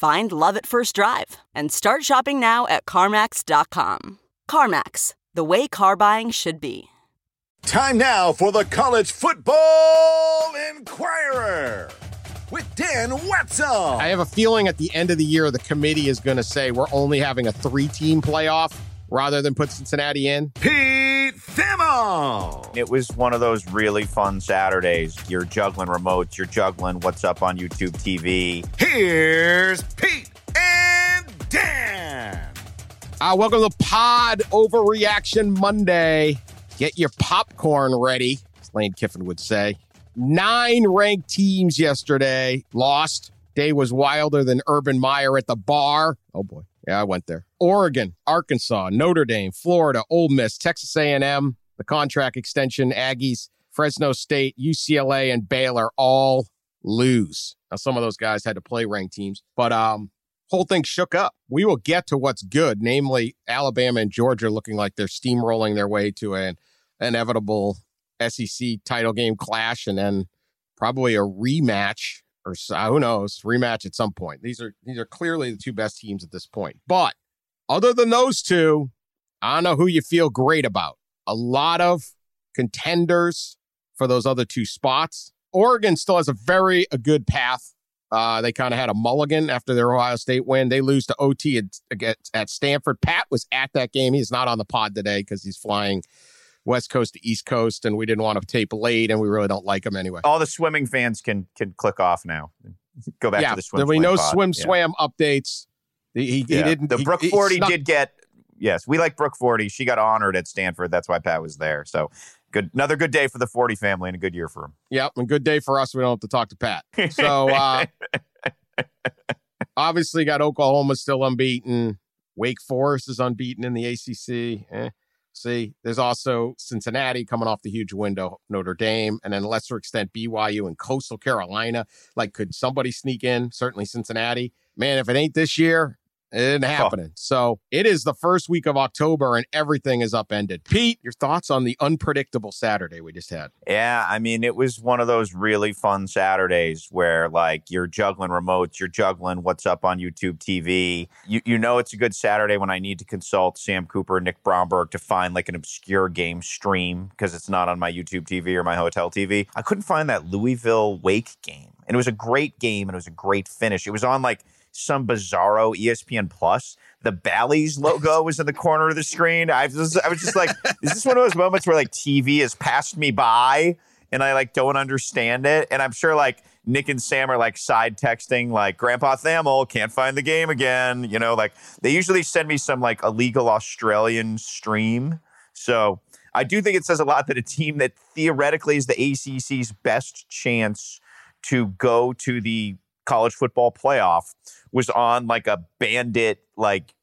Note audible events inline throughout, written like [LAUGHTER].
Find love at first drive and start shopping now at CarMax.com. CarMax, the way car buying should be. Time now for the College Football Inquirer with Dan Wetzel. I have a feeling at the end of the year, the committee is going to say we're only having a three team playoff rather than put Cincinnati in. Pete Thamel. It was one of those really fun Saturdays. You're juggling remotes, you're juggling what's up on YouTube TV. Here's Pete and Dan. Uh, welcome to Pod Overreaction Monday. Get your popcorn ready, as Lane Kiffin would say. Nine ranked teams yesterday lost. Day was wilder than Urban Meyer at the bar. Oh boy. Yeah, I went there. Oregon, Arkansas, Notre Dame, Florida, Ole Miss, Texas A&M, the contract extension, Aggies, Fresno State, UCLA, and Baylor all lose. Now, some of those guys had to play ranked teams, but um, whole thing shook up. We will get to what's good, namely Alabama and Georgia looking like they're steamrolling their way to an inevitable SEC title game clash, and then probably a rematch or who knows, rematch at some point. These are these are clearly the two best teams at this point. But other than those two, I don't know who you feel great about. A lot of contenders for those other two spots. Oregon still has a very a good path. Uh, they kind of had a mulligan after their Ohio State win. They lose to OT at, at Stanford. Pat was at that game. He's not on the pod today because he's flying West Coast to East Coast, and we didn't want to tape late, and we really don't like them anyway. All the swimming fans can can click off now. Go back yeah, to the swim. We know pod. swim yeah. swam updates. He, he, yeah. he didn't. The he, Brooke he Forde did get. Yes, we like Brooke Forde. She got honored at Stanford. That's why Pat was there. So good. Another good day for the Forde family and a good year for him. Yep, and good day for us. We don't have to talk to Pat. So uh, [LAUGHS] obviously, got Oklahoma still unbeaten. Wake Forest is unbeaten in the ACC. Eh. See, there's also Cincinnati coming off the huge window, Notre Dame, and then lesser extent BYU and Coastal Carolina. Like, could somebody sneak in? Certainly Cincinnati. Man, if it ain't this year, it ain't happening. Oh. So it is the first week of October and everything is upended. Pete, your thoughts on the unpredictable Saturday we just had? Yeah, I mean, it was one of those really fun Saturdays where like you're juggling remotes, you're juggling what's up on YouTube TV. You you know it's a good Saturday when I need to consult Sam Cooper, Nick Bromberg to find like an obscure game stream because it's not on my YouTube TV or my hotel TV. I couldn't find that Louisville Wake game. And it was a great game and it was a great finish. It was on like some bizarro ESPN Plus. The Bally's logo was in the corner of the screen. I was, I was just like, [LAUGHS] is this one of those moments where like TV has passed me by and I like don't understand it? And I'm sure like Nick and Sam are like side texting, like Grandpa Thamel can't find the game again. You know, like they usually send me some like illegal Australian stream. So I do think it says a lot that a team that theoretically is the ACC's best chance to go to the college football playoff was on like a bandit, like,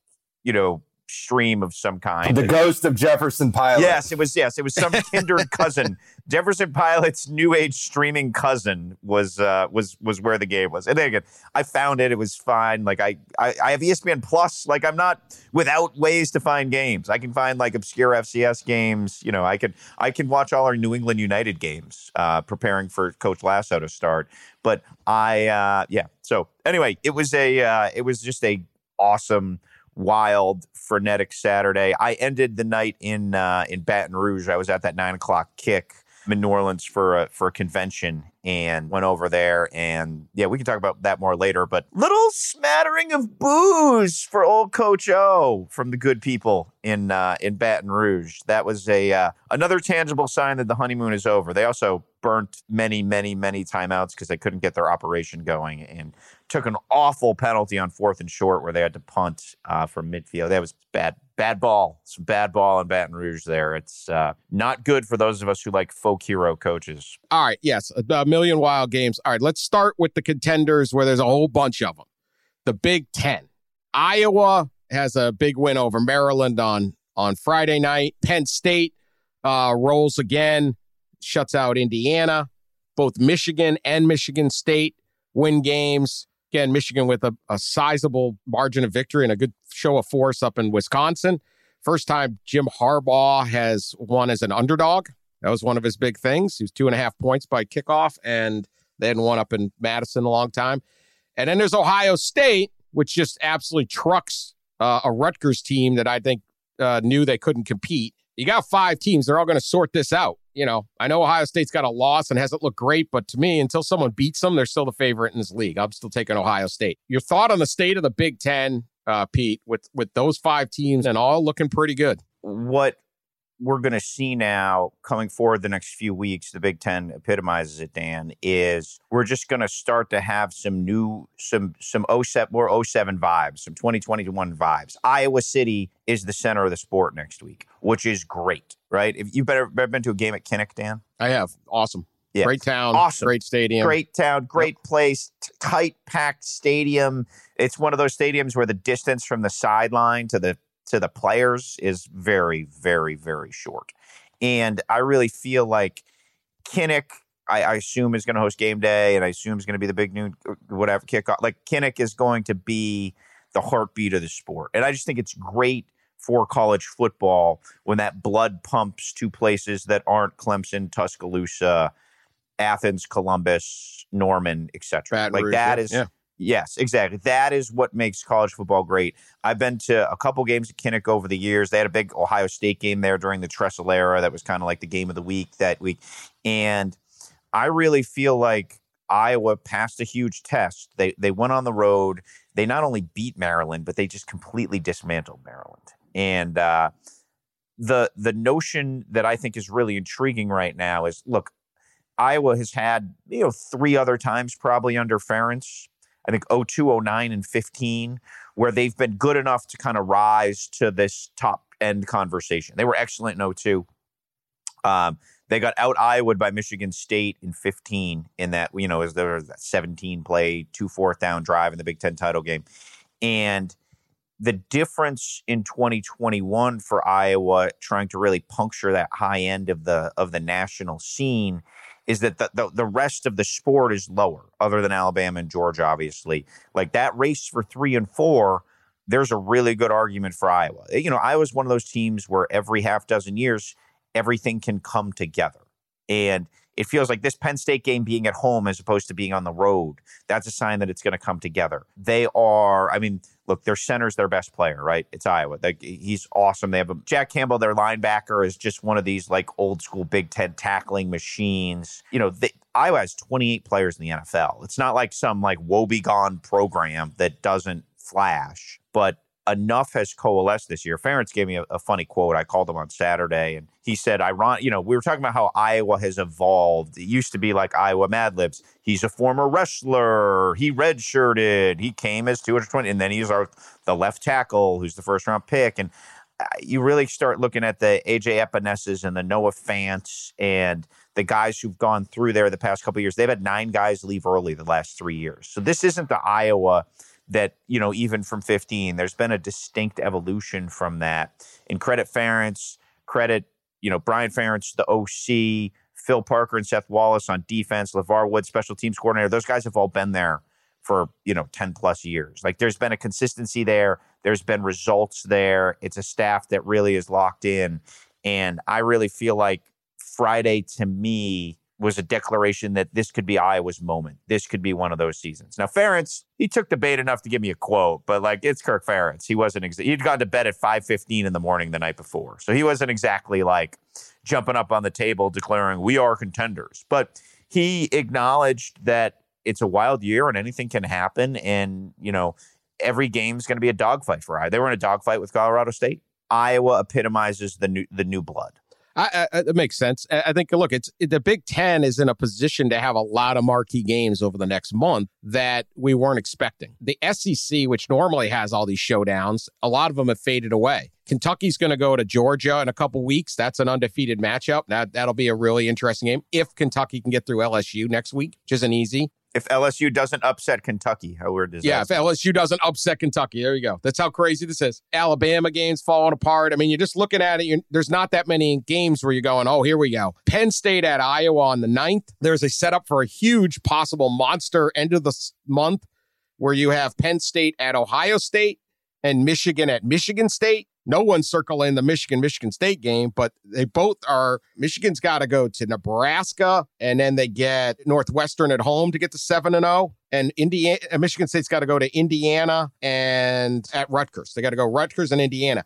you know, stream of some kind. The ghost of Jefferson Pilot. Yes, it was. Yes, it was some kindred [LAUGHS] cousin. Jefferson Pilot's new age streaming cousin was uh, was was where the game was. And again, I found it. It was fine. Like I, I I have ESPN Plus. Like I'm not without ways to find games. I can find like obscure FCS games. You know, I can I can watch all our New England United games, uh, preparing for Coach Lasso to start. But I, uh, yeah. So anyway, it was a uh, it was just a awesome wild, frenetic Saturday. I ended the night in uh, in Baton Rouge. I was at that nine o'clock kick in New Orleans for a, for a convention and went over there. And yeah, we can talk about that more later. But little smattering of booze for old Coach O from the good people in uh, in Baton Rouge. That was a uh, another tangible sign that the honeymoon is over. They also burnt many, many, many timeouts because they couldn't get their operation going and took an awful penalty on fourth and short where they had to punt uh, from midfield. That was bad, bad ball, some bad ball in Baton Rouge there. It's uh, not good for those of us who like folk hero coaches. All right, yes, a, million wild games. All right, let's start with the contenders where there's a whole bunch of them. The Big Ten. Iowa has a big win over Maryland on on Friday night. Penn State uh, rolls again, shuts out Indiana. Both Michigan and Michigan State win games. Again, Michigan with a, a sizable margin of victory and a good show of force up in Wisconsin. First time Jim Harbaugh has won as an underdog. That was one of his big things. He was two and a half points by kickoff, and they hadn't won up in Madison a long time. And then there's Ohio State, which just absolutely trucks uh, a Rutgers team that I think uh, knew they couldn't compete. You got five teams; they're all going to sort this out. You know, I know Ohio State's got a loss and hasn't looked great, but to me, until someone beats them, they're still the favorite in this league. I'm still taking Ohio State. Your thought on the state of the Big Ten, uh, Pete, with with those five teams and all looking pretty good. What we're going to see now coming forward the next few weeks, the Big Ten epitomizes it, Dan, is we're just going to start to have some new, some, some 07, more 07 vibes, some 2021 vibes. Iowa City is the center of the sport next week, which is great, right? If you've ever, ever been to a game at Kinnick, Dan? I have. Awesome. Yeah. Great town. Awesome. Great stadium. Great town, great place, t- tight packed stadium. It's one of those stadiums where the distance from the sideline to the to the players is very, very, very short. And I really feel like Kinnick, I, I assume, is going to host game day, and I assume is going to be the big noon, uh, whatever kickoff. Like Kinnick is going to be the heartbeat of the sport. And I just think it's great for college football when that blood pumps to places that aren't Clemson, Tuscaloosa, Athens, Columbus, Norman, etc. Like Rouge, that is Yeah. Yes, exactly. That is what makes college football great. I've been to a couple games at Kinnick over the years. They had a big Ohio State game there during the Tressel era. That was kind of like the game of the week that week. And I really feel like Iowa passed a huge test. They they went on the road. They not only beat Maryland, but they just completely dismantled Maryland. And uh, the the notion that I think is really intriguing right now is look, Iowa has had you know three other times probably under Ferentz. I think 02, 09, and 15, where they've been good enough to kind of rise to this top end conversation. They were excellent in 02. Um, they got out Iowa by Michigan State in 15 in that, you know, as there that 17 play, two fourth down drive in the Big Ten title game. And the difference in 2021 for Iowa trying to really puncture that high end of the of the national scene is that the, the, the rest of the sport is lower, other than Alabama and Georgia, obviously. Like that race for three and four, there's a really good argument for Iowa. Eh, you know, Iowa's one of those teams where every half dozen years, everything can come together. And it feels like this Penn State game being at home as opposed to being on the road, that's a sign that it's going to come together. They are, I mean, look, their center's their best player, right? It's Iowa. Like, he's awesome. They have a, Jack Campbell, their linebacker, is just one of these like old school Big Ten tackling machines. You know, they, Iowa has 28 players in the NFL. It's not like some like woebegone program that doesn't flash, but enough has coalesced this year. Ferentz gave me a, a, funny quote. I called him on Saturday, and he said, "Iron, you know, we were talking about how Iowa has evolved. It used to be like Iowa Mad Libs. He's a former wrestler. He redshirted. He came as 220, and then he's our the left tackle, who's the first round pick. And uh, you really start looking at the AJ Epenesas and the Noah Fants and the guys who've gone through there the past couple years. They've had nine guys leave early the last three years. So this isn't the Iowa." That you know even from 15 there's been a distinct evolution from that. And credit Ferentz credit you know Brian Ferentz the OC Phil Parker and Seth Wallace on defense LeVar Wood special teams coordinator those guys have all been there for you know 10 plus years. Like there's been a consistency there. There's been results there. It's a staff that really is locked in. And I really feel like Friday to me was a declaration that this could be Iowa's moment. This could be one of those seasons. Now, Ferentz, he took the bait enough to give me a quote, but like it's Kirk Ferentz. He wasn't, exa- he'd gone to bed at 5.15 in the morning the night before. So he wasn't exactly like jumping up on the table declaring, we are contenders. But he acknowledged that it's a wild year and anything can happen. And, you know, every game's going to be a dogfight for Iowa. They were in a dogfight with Colorado State. Iowa epitomizes the new the new blood. I, I, it makes sense. I think, look, it's the Big Ten is in a position to have a lot of marquee games over the next month that we weren't expecting. The SEC, which normally has all these showdowns, a lot of them have faded away. Kentucky's going to go to Georgia in a couple weeks. That's an undefeated matchup. That that'll be a really interesting game if Kentucky can get through LSU next week, which isn't easy if LSU doesn't upset Kentucky, how weird is yeah, that? Yeah, if LSU doesn't upset Kentucky, there you go. That's how crazy this is. Alabama games falling apart. I mean, you're just looking at it. there's not that many games where you're going, oh, here we go. Penn State at Iowa on the 9th. There's a setup for a huge possible monster end of the month where you have Penn State at Ohio State and Michigan at Michigan State no one's circling the Michigan Michigan State game, but they both are. Michigan's got to go to Nebraska, and then they get Northwestern at home to get to seven and zero. Oh, and Indiana, Michigan State's got to go to Indiana and at Rutgers. They got to go Rutgers and Indiana.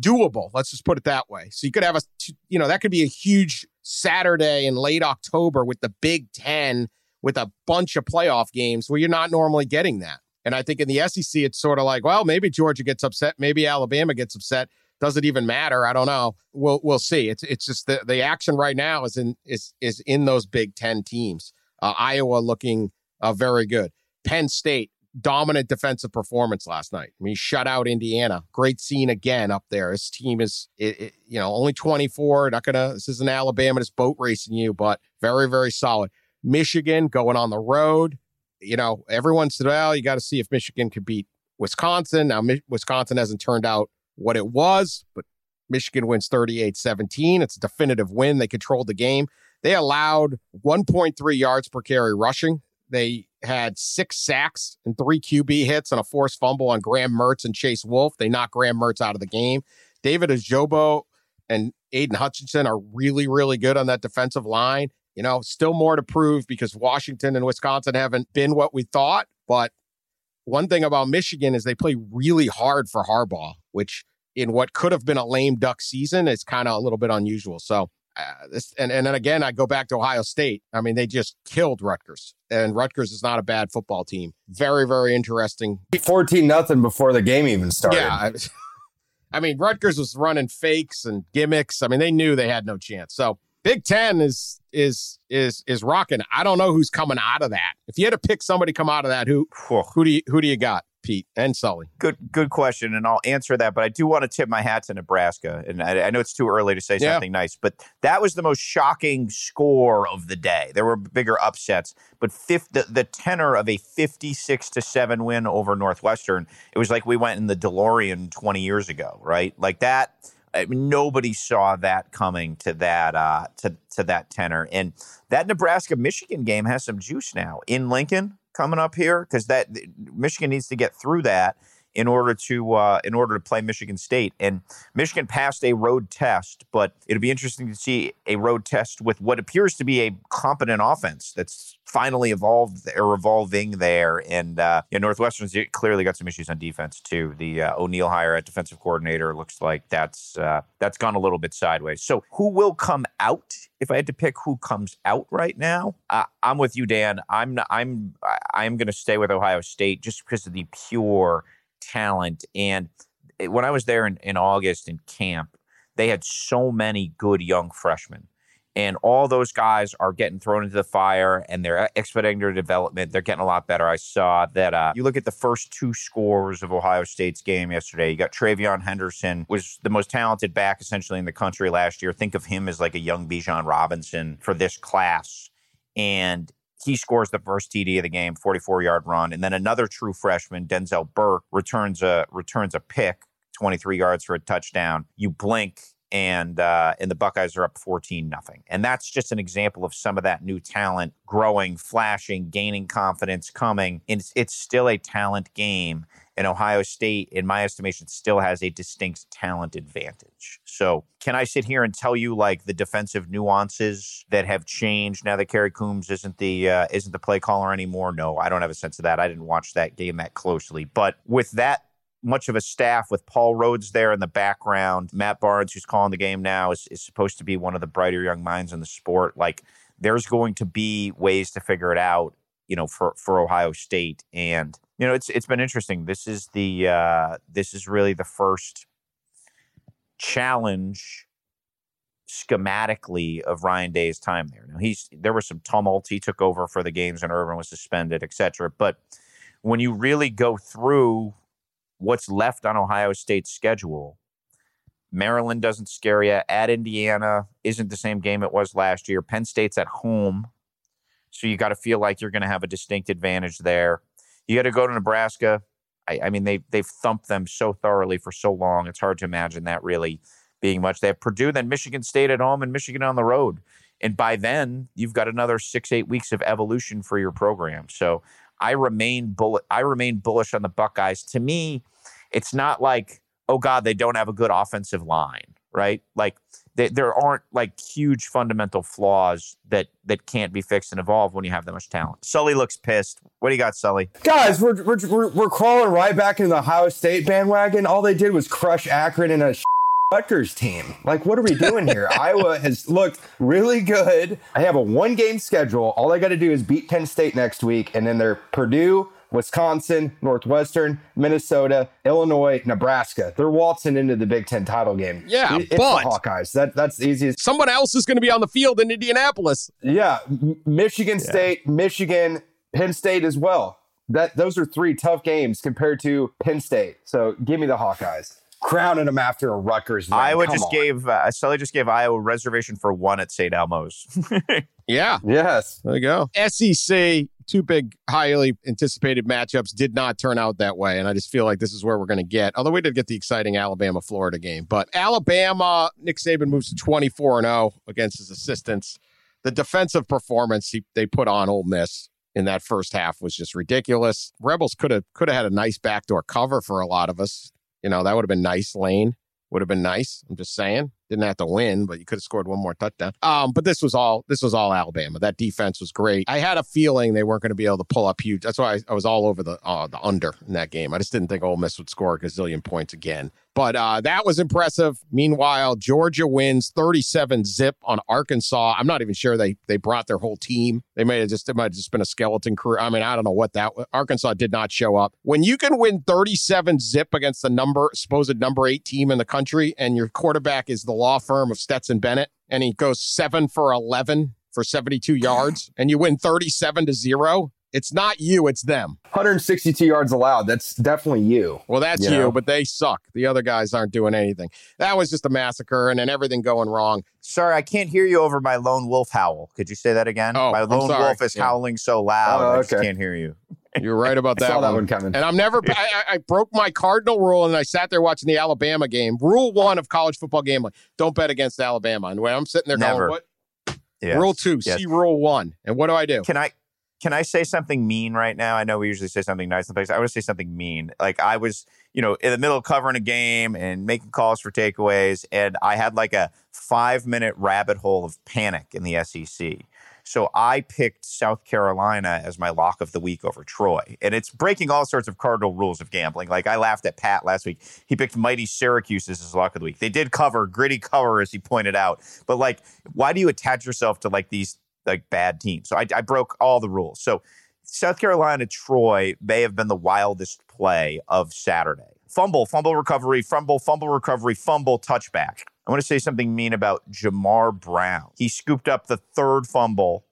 Doable. Let's just put it that way. So you could have a, you know, that could be a huge Saturday in late October with the Big Ten with a bunch of playoff games where you're not normally getting that. And I think in the SEC, it's sort of like, well, maybe Georgia gets upset, maybe Alabama gets upset. Does it even matter? I don't know. We'll we'll see. It's it's just the, the action right now is in is is in those Big Ten teams. Uh, Iowa looking uh, very good. Penn State dominant defensive performance last night. I mean, shut out Indiana. Great scene again up there. This team is, it, it, you know, only 24. Not gonna. This isn't Alabama. It's boat racing you, but very very solid. Michigan going on the road you know, everyone said, well, you got to see if Michigan could beat Wisconsin. Now, Mi- Wisconsin hasn't turned out what it was, but Michigan wins 38 17. It's a definitive win. They controlled the game. They allowed 1.3 yards per carry rushing. They had six sacks and three QB hits and a forced fumble on Graham Mertz and Chase Wolf. They knocked Graham Mertz out of the game. David Ojabo and Aidan Hutchinson are really, really good on that defensive line. You know, still more to prove because Washington and Wisconsin haven't been what we thought. But one thing about Michigan is they play really hard for Harbaugh, which in what could have been a lame duck season is kind of a little bit unusual. So uh, this, and, and then again, I go back to Ohio State. I mean, they just killed Rutgers, and Rutgers is not a bad football team. Very, very interesting. 14 nothing before the game even started. Yeah. I, [LAUGHS] I mean, Rutgers was running fakes and gimmicks. I mean, they knew they had no chance. So Big Ten is is is is rocking. I don't know who's coming out of that. If you had to pick somebody come out of that, who who do you who do you got? Pete and Sully? Good, good question, and I'll answer that. But I do want to tip my hat to Nebraska, and I, I know it's too early to say yeah. something nice, but that was the most shocking score of the day. There were bigger upsets, but fifth, the, the tenor of a fifty-six to seven win over Northwestern, it was like we went in the DeLorean twenty years ago, right? Like that I mean, nobody saw that coming to that uh, to to that tenor, and that Nebraska Michigan game has some juice now. In Lincoln coming up here because that Michigan needs to get through that in order to uh, in order to play Michigan State. And Michigan passed a road test, but it'll be interesting to see a road test with what appears to be a competent offense that's finally evolved or evolving there. And uh, yeah, Northwestern's clearly got some issues on defense too. The uh, O'Neil hire at defensive coordinator looks like that's uh, that's gone a little bit sideways. So who will come out? If I had to pick who comes out right now, uh, I'm with you, Dan. I'm I'm I'm going to stay with Ohio State just because of the pure talent. And when I was there in, in August in camp, they had so many good young freshmen. And all those guys are getting thrown into the fire and they're expediting their development. They're getting a lot better. I saw that uh, you look at the first two scores of Ohio State's game yesterday. You got TreVeyon Henderson, was the most talented back essentially in the country last year. Think of him as like a young Bijan Robinson for this class. And he scores the first TD of the game, 44 yard run, and then another true freshman, Denzel Burke, returns a returns a pick, 23 yards for a touchdown. You blink, and uh, and the Buckeyes are up 14 nothing. And that's just an example of some of that new talent growing, flashing, gaining confidence, coming. And it's, it's still a talent game. And Ohio State, in my estimation, still has a distinct talent advantage. So, can I sit here and tell you like the defensive nuances that have changed now that Kerry Coombs isn't the uh, isn't the play caller anymore? No, I don't have a sense of that. I didn't watch that game that closely. But with that much of a staff with Paul Rhoads there in the background. Matt Barnes, who's calling the game now, is, is supposed to be one of the brighter young minds in the sport. Like, there's going to be ways to figure it out, you know, for, for Ohio State. And, you know, it's it's been interesting. This is the uh, this is really the first challenge schematically of Ryan Day's time there. Now he's there was some tumult. He took over for the games and Urban was suspended, et cetera. But when you really go through what's left on Ohio State's schedule. Maryland doesn't scare you. At Indiana isn't the same game it was last year. Penn State's at home. So you got to feel like you're going to have a distinct advantage there. You got to go to Nebraska. I, I, mean, they, they've thumped them so thoroughly for so long. It's hard to imagine that really being much. They have Purdue, then Michigan State at home, and Michigan on the road. And by then, you've got another six, eight weeks of evolution for your program. So I remain bull- I remain bullish on the Buckeyes. To me, it's not like, oh God, they don't have a good offensive line, right? Like they, there aren't like huge fundamental flaws that that can't be fixed and evolve when you have that much talent. Sully looks pissed. What do you got, Sully? Guys, we're we're, we're, we're crawling right back in the Ohio State bandwagon. All they did was crush Akron in a Rutgers team. Like, what are we doing here? [LAUGHS] Iowa has looked really good. I have a one game schedule. All I got to do is beat Penn State next week, and then they're Purdue, Wisconsin, Northwestern, Minnesota, Illinois, Nebraska. They're waltzing into the Big Ten title game. Yeah, it's but the Hawkeyes. That that's the easiest. Someone else is going to be on the field in Indianapolis. Yeah, Michigan yeah. State, Michigan, Penn State as well. That those are three tough games compared to Penn State. So give me the Hawkeyes crowning them after a Rutgers. Win. Iowa Come just on. gave uh, Sully just gave Iowa reservation for one at St. Elmo's. [LAUGHS] yeah. Yes. There you go. SEC, two big, highly anticipated matchups did not turn out that way. And I just feel like this is where we're going to get, although we did get the exciting Alabama Florida game. But Alabama, Nick Saban moves to 24 and 0 against his assistants. The defensive performance he, they put on Ole Miss in that first half was just ridiculous. Rebels could have could have had a nice backdoor cover for a lot of us. You know, that would have been nice, Lane. Would have been nice. I'm just saying. Didn't have to win, but you could have scored one more touchdown. Um, but this was all this was all Alabama. That defense was great. I had a feeling they weren't going to be able to pull up huge. That's why I, I was all over the uh, the under in that game. I just didn't think Ole Miss would score a gazillion points again. But uh, that was impressive. Meanwhile, Georgia wins 37 zip on Arkansas. I'm not even sure they they brought their whole team. They may have just it might have just been a skeleton crew. I mean, I don't know what that Arkansas did not show up. When you can win 37 zip against the number supposed number eight team in the country, and your quarterback is the law firm of Stetson Bennett, and he goes seven for 11 for 72 yards, and you win 37 to zero. It's not you, it's them. 162 yards allowed. That's definitely you. Well, that's you, you but they suck. The other guys aren't doing anything. That was just a massacre and then everything going wrong. Sorry, I can't hear you over my lone wolf howl. Could you say that again? Oh, my lone wolf is yeah. howling so loud, oh, okay. I can't hear you. [LAUGHS] You're right about that. I saw one. that one coming. And I'm never. I, I, broke my cardinal rule, and I sat there watching the Alabama game. Rule one of college football gambling: don't bet against Alabama. And when I'm sitting there never. going, "What?" Yes. Rule two, yes. see rule one. And what do I do? Can I? Can I say something mean right now? I know we usually say something nice in the place. I want to say something mean. Like I was, you know, in the middle of covering a game and making calls for takeaways, and I had like a five minute rabbit hole of panic in the SEC. So I picked South Carolina as my lock of the week over Troy. And it's breaking all sorts of cardinal rules of gambling. Like I laughed at Pat last week. He picked Mighty Syracuse as his lock of the week. They did cover, gritty cover, as he pointed out. But like, why do you attach yourself to like these like bad teams? So I, I broke all the rules. So South Carolina, Troy may have been the wildest play of Saturday. Fumble, fumble recovery, fumble, fumble recovery, fumble, touchback. I want to say something mean about Jamar Brown. He scooped up the third fumble,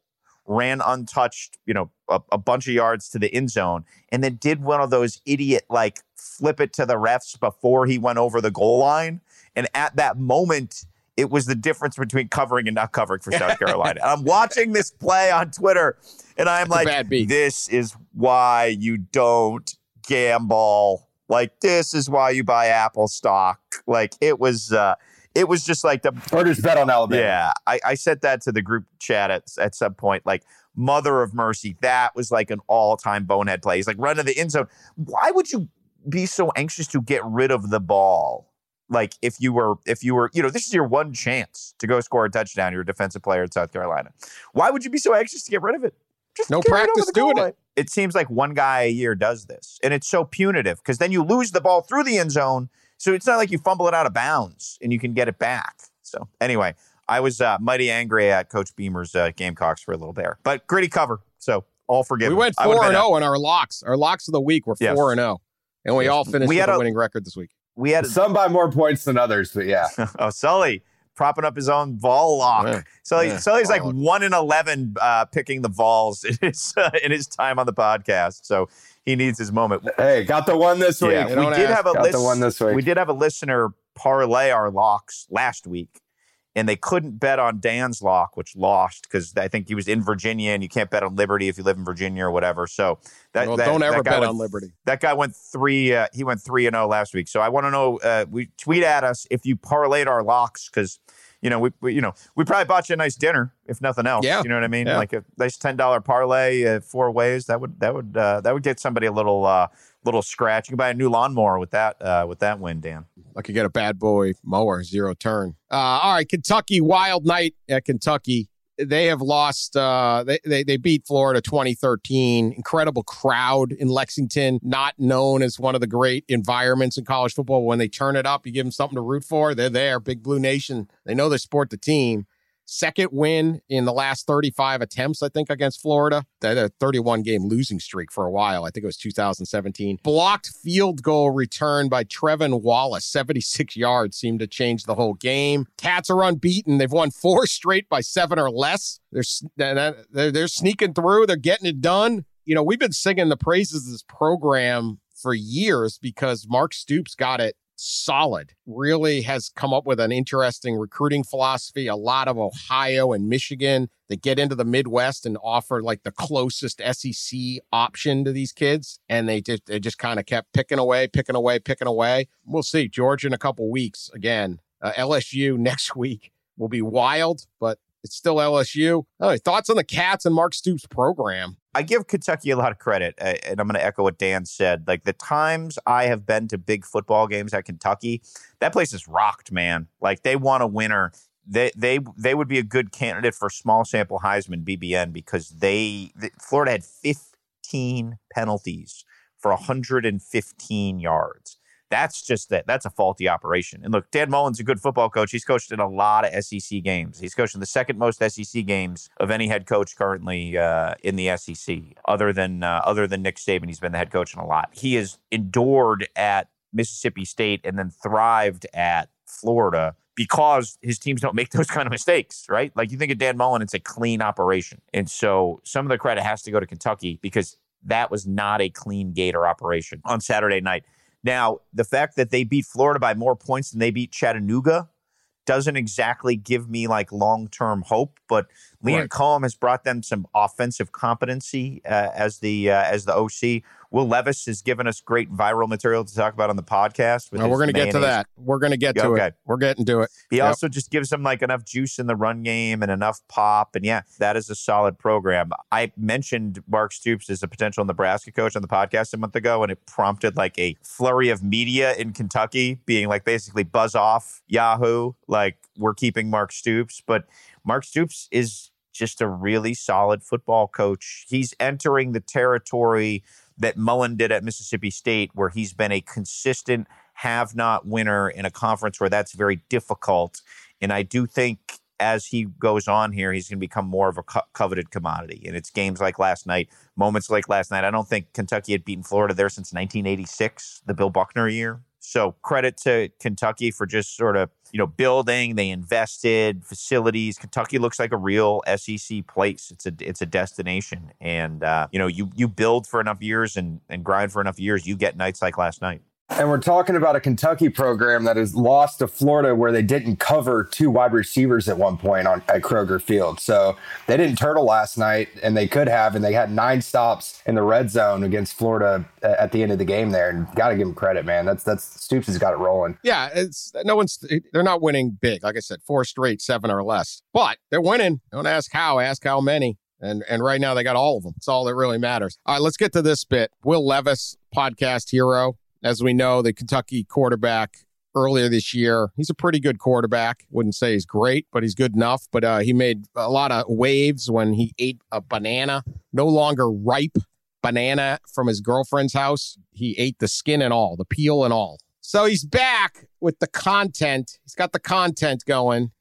ran untouched, you know, a, a, bunch of yards to the end zone, and then did one of those idiot like flip it to the refs before he went over the goal line. And at that moment, it was the difference between covering and not covering for South [LAUGHS] Carolina. I'm watching this play on Twitter, and I'm That's like, this is why you don't gamble. Like, this is why you buy Apple stock. Like, it was. uh it was just like the or bet on Alabama. Yeah, I, I said that to the group chat at at some point. Like, mother of mercy, that was like an all time bonehead play. He's like run to the end zone. Why would you? be so anxious to get rid of the ball? Like if you were, if you were, you know, this is your one chance to go score a touchdown. You're a defensive player in South Carolina. Why would you be so anxious to get rid of it? Just No get right over practice goal doing it. line. It seems like one guy a year does this, and it's so punitive because then you lose the ball through the end zone. So it's not like you fumble it out of bounds and you can get it back. So anyway, I was uh, mighty angry at Coach Beamer's uh, Gamecocks for a little there, but gritty cover. So all forgiven. We went I would've four and been- zero in our locks. Our locks of the week were four and zero, and we all finished We with a a- winning record this week. We had Some by more points than others, but yeah. [LAUGHS] oh Sully propping up his own Vol lock. Yeah. Sully, Yeah. Sully's like lock. one in eleven uh, picking the Vols [LAUGHS] in his uh, in his time on the podcast. So he needs his moment. Hey, got the one this week. Yeah, we did ask. have a Got list, the one this week. We did have a listener parlay our locks last week, and they couldn't bet on Dan's lock, which lost because I think he was in Virginia, and you can't bet on Liberty if you live in Virginia or whatever. So that, Well, that- don't ever bet went- on Liberty. That guy went three. Uh, he went three and zero last week. So I want to know. Uh, we tweet at us if you parlayed our locks because. You know, we, we you know we probably bought you a nice dinner, if nothing else. Yeah. You know what I mean? Yeah. Like a nice ten dollar parlay, uh, four ways. That would that would uh, that would get somebody a little uh, little scratch. You can buy a new lawnmower with that uh, with that win, Dan. I could get a bad boy mower, zero turn. Uh, all right, Kentucky, wild night at Kentucky. They have lost. Uh, they, they they beat Florida 2013. Incredible crowd in Lexington. Not known as one of the great environments in college football. When they turn it up, you give them something to root for. They're there. Big Blue Nation. They know they support the team. Second win in the last 35 attempts, I think, against Florida. They had a 31 game losing streak for a while. I think it was 2017. Blocked field goal return by Trevin Wallace, 76 yards, seemed to change the whole game. Cats are unbeaten. They've won four [LAUGHS] straight by seven or less. They're, they're, they're sneaking through, they're getting it done. You know, we've been singing the praises of this program for years because Mark Stoops got it solid. Really has come up with an interesting recruiting philosophy. A lot of Ohio and Michigan that get into the Midwest and offer like the closest SEC option to these kids. And they just they just kind of kept picking away, picking away, picking away. We'll see. Georgia in a couple weeks again. Uh, LSU [LAUGHS] next week will be wild, but it's still LSU. Oh, thoughts on the Cats and Mark Stoops program? I give Kentucky a lot of credit, uh, and I'm going to echo what Dan said. Like the times I have been to big football games at Kentucky, that place is rocked, man. Like they want a winner. They they they would be a good candidate for small sample Heisman BBN because they th- Florida had 15 penalties for 115 yards. That's just that. That's a faulty operation. And look, Dan Mullen's a good football coach. He's coached in a lot of SEC games. He's coached in the second most SEC games of any head coach currently uh, in the SEC, other than uh, other than Nick Saban. He's been the head coach in a lot. He has endured at Mississippi State and then thrived at Florida because his teams don't make [LAUGHS] those kind of mistakes, right? Like you think of Dan Mullen, it's a clean operation. And so some of the credit has to go to Kentucky because that was not a clean Gator operation on Saturday night. Now, the fact that they beat Florida by more points than they beat Chattanooga doesn't exactly give me like long term hope, but Liam Right. Coen has brought them some offensive competency uh, as the uh, as the OC. Will Levis has given us great viral material to talk about on the podcast. Well, we're going to get to that. We're going to get to Okay. it. We're getting to it. he Yep. also just gives them like enough juice in the run game and enough pop. And yeah, that is a solid program. I mentioned Mark Stoops as a potential Nebraska coach on the podcast a month ago, and it prompted like a flurry of media in Kentucky being like basically buzz off Yahoo, like we're keeping Mark Stoops. But Mark Stoops is just a really solid football coach. He's entering the territory that Mullen did at Mississippi State, where he's been a consistent have not winner in a conference where that's very difficult. And I do think as he goes on here, he's going to become more of a co- coveted commodity. And it's games like last night, moments like last night. I don't think Kentucky had beaten Florida there since 1986, the Bill Buckner year. So credit to Kentucky for just sort of, you know, building. They invested facilities. Kentucky looks like a real SEC place. It's a it's a destination, and uh, you know, you you build for enough years and and grind for enough years, you get nights like last night. And we're talking about a Kentucky program that has lost to Florida where they didn't cover two wide receivers at one point on at Kroger Field. So they didn't turtle last night and they could have, and they had nine stops in the red zone against Florida at the end of the game there. And gotta give them credit, man. That's that's Stoops has got it rolling. Yeah, it's no one's they're not winning big. Like I said, four straight, seven or less. But they're winning. Don't ask how, ask how many. And and right now they got all of them. It's all that really matters. All right, let's get to this bit. Will Levis, podcast hero, as we know, the Kentucky quarterback earlier this year. He's a pretty good quarterback. Wouldn't say he's great, but he's good enough. But uh, he made a lot of waves when he ate a banana, no longer ripe banana from his girlfriend's house. He ate the skin and all, the peel and all. So he's back with the content. He's got the content going.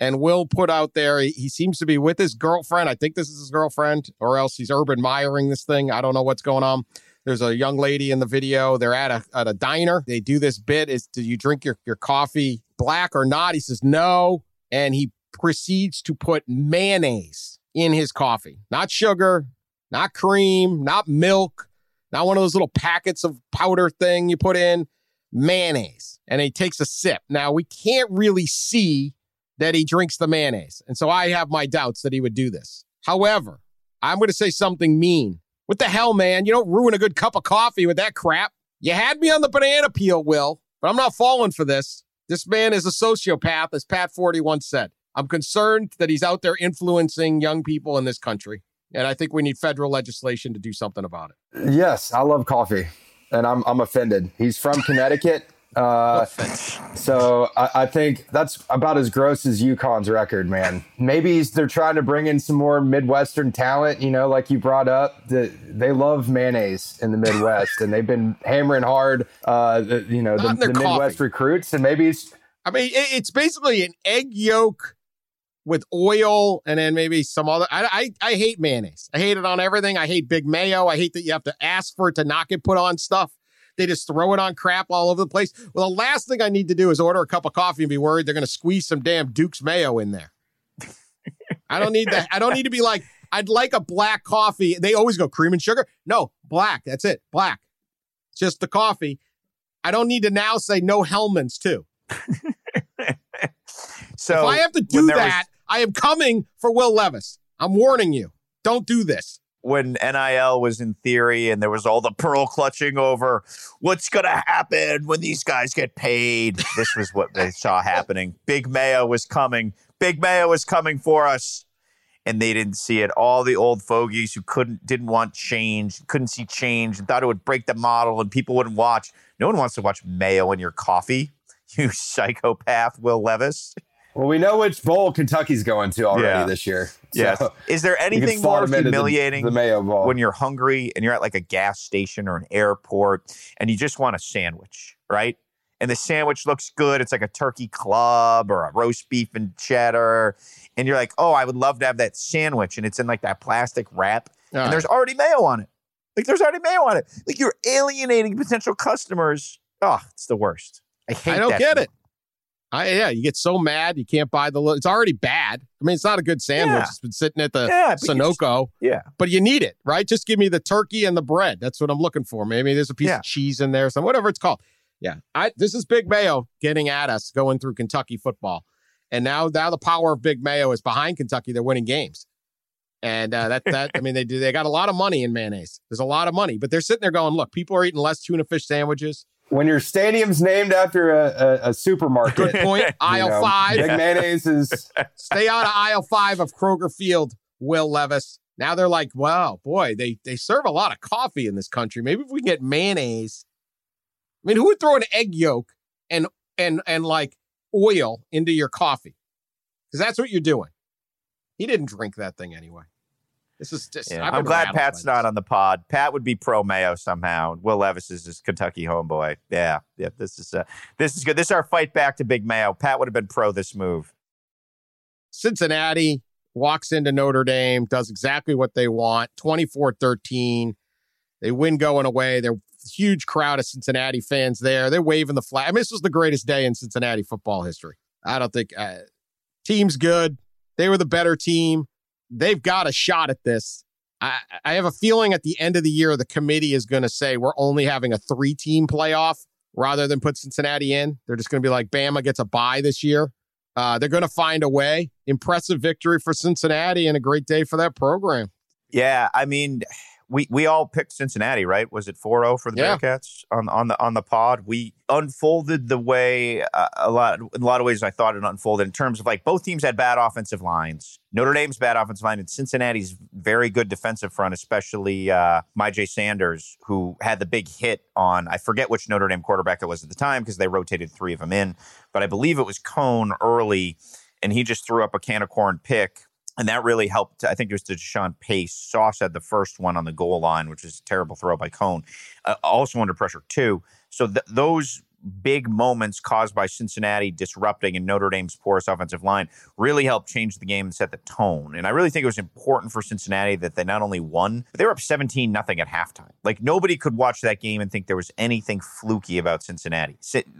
And Will put out there, he, seems to be with his girlfriend. I think this is his girlfriend, or else he's Urban Meyering this thing. I don't know what's going on. There's a young lady in the video. They're at a at a diner. They do this bit: is do you drink your, your coffee black or not? He says no, and he proceeds to put mayonnaise in his coffee, not sugar, not cream, not milk, not one of those little packets of powder thing you put in. Mayonnaise, and he takes a sip. Now we can't really see that he drinks the mayonnaise, and so I have my doubts that he would do this. However, I'm going to say something mean what the hell, man? You don't ruin a good cup of coffee with that crap. You had me on the banana peel, Will, but I'm not falling for this. This man is a sociopath, as Pat Forde once said. I'm concerned that he's out there influencing young people in this country. And I think we need federal legislation to do something about it. Yes, I love coffee. And I'm I'm offended. He's from [LAUGHS] Connecticut. Uh, so I, I, think that's about as gross as UConn's record, man. Maybe they're trying to bring in some more Midwestern talent, you know, like you brought up. The, they love mayonnaise in the Midwest, and they've been hammering hard, uh, the, you know, the, the Midwest recruits. And maybe it's. I mean, it's basically an egg yolk with oil and then maybe some other. I, I, I hate mayonnaise. I hate it on everything. I hate big mayo. I hate that you have to ask for it to not get put on stuff. They just throw it on crap all over the place. Well, the last thing I need to do is order a cup of coffee and be worried they're going to squeeze some damn Duke's mayo in there. I don't need that. I don't need to be like, I'd like a black coffee. They always go cream and sugar. No, black. That's it. Black. Just the coffee. I don't need to now say no Hellmann's too. [LAUGHS] so if I have to do that, was... I am coming for Will Levis. I'm warning you. Don't do this when NIL was in theory and there was all the pearl clutching over what's going to happen when these guys get paid. This was what they saw happening. Big Mayo was coming. Big Mayo was coming for us. And they didn't see it. All the old fogies who couldn't, didn't want change, couldn't see change, and thought it would break the model, and people wouldn't watch. No one wants to watch Mayo in your coffee. [LAUGHS] You psychopath, Will Levis. Well, we know which bowl Kentucky's going to already yeah. this year. So yeah. Is there anything more humiliating the, the Mayo Bowl. when you're hungry and you're at like a gas station or an airport and you just want a sandwich, right? And the sandwich looks good. It's like a turkey club or a roast beef and cheddar. And you're like, oh, I would love to have that sandwich. And it's in like that plastic wrap. All and right. there's already mayo on it. Like there's already mayo on it. Like you're alienating potential customers. Oh, it's the worst. I hate I don't that. get it. I, yeah, you get so mad you can't buy the. It's already bad. I mean, it's not a good sandwich. Yeah. It's been sitting at the yeah, Sunoco. yeah, but you need it, right? Just give me the turkey and the bread. That's what I'm looking for. Maybe there's a piece yeah. of cheese in there, some whatever it's called. Yeah, I this is Big Mayo getting at us going through Kentucky football, and now now the power of Big Mayo is behind Kentucky. They're winning games, and uh, that that I mean they do they got a lot of money in mayonnaise. There's a lot of money, but they're sitting there going, look, people are eating less tuna fish sandwiches when your stadium's named after a, a, a supermarket. Good point. [LAUGHS] aisle know, five. Big mayonnaise is. [LAUGHS] Stay out of aisle five of Kroger Field, Will Levis. Now they're like, wow, boy, they they serve a lot of coffee in this country. Maybe if we get mayonnaise. I mean, who would throw an egg yolk and and and like oil into your coffee? Because that's what you're doing. He didn't drink that thing anyway. This is just. Yeah. I'm glad Pat's not on the pod. Pat would be pro Mayo somehow. Will Levis is his Kentucky homeboy. Yeah, yeah. This is uh, this is good. This is our fight back to Big Mayo. Pat would have been pro this move. Cincinnati walks into Notre Dame, does exactly what they want 24 13. They win going away. They're huge crowd of Cincinnati fans there. They're waving the flag. I mean, this was the greatest day in Cincinnati football history. I don't think uh, team's good. They were the better team they've got a shot at this. I, I have a feeling at the end of the year, the committee is going to say we're only having a three team playoff rather than put Cincinnati in. They're just going to be like, Bama gets a bye this year. Uh, they're going to find a way. Impressive victory for Cincinnati and a great day for that program. Yeah. I mean, we we all picked Cincinnati, right? Was it 4-0 for the Yeah. Bearcats on on the on the pod? We unfolded the way uh, a lot in a lot of ways I thought it unfolded in terms of like both teams had bad offensive lines. Notre Dame's bad offensive line and Cincinnati's very good defensive front, especially uh, Myjai Sanders, who had the big hit on I forget which Notre Dame quarterback it was at the time because they rotated three of them in, but I believe it was Coan early, and he just threw up a can of corn pick and that really helped. I think it was to Deshawn Pace. Sauce had the first one on the goal line, which is a terrible throw by Coan. Uh, also under pressure too. So th- those big moments caused by Cincinnati disrupting and Notre Dame's porous offensive line really helped change the game and set the tone. And I really think it was important for Cincinnati that they not only won, but they were up 17 nothing at halftime. Like nobody could watch that game and think there was anything fluky about Cincinnati.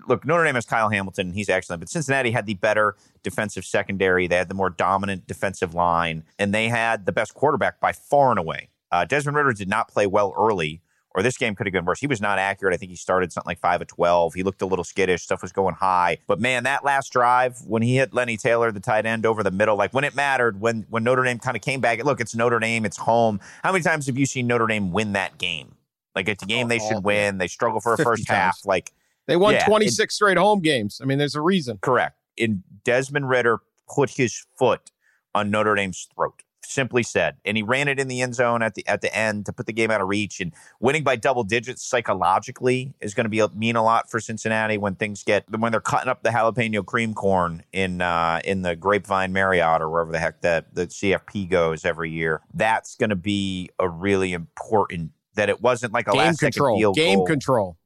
Look, Notre Dame has Kyle Hamilton, and he's excellent, but Cincinnati had the better defensive secondary. They had the more dominant defensive line, and they had the best quarterback by far and away. Uh, Desmond Ridder did not play well early, or this game could have gone worse. He was not accurate. I think he started something like 5 of 12. He looked a little skittish. Stuff was going high. But man, that last drive, when he hit Lenny Taylor, the tight end, over the middle, like when it mattered, when, when Notre Dame kind of came back, look, it's Notre Dame, it's home. How many times have you seen Notre Dame win that game? Like it's a game oh, they Oh, should win. They struggle for a 50 first half. Like They won Yeah, 26 straight home games. I mean, there's a reason. Correct. And Desmond Ridder put his foot on Notre Dame's throat. Simply said, and he ran it in the end zone at the at the end to put the game out of reach. And winning by double digits psychologically is going to be mean a lot for Cincinnati when things get when they're cutting up the jalapeno cream corn in uh, in the Grapevine Marriott or wherever the heck that the CFP goes every year. That's going to be a really important that it wasn't like a Game last second control. field Game goal. control.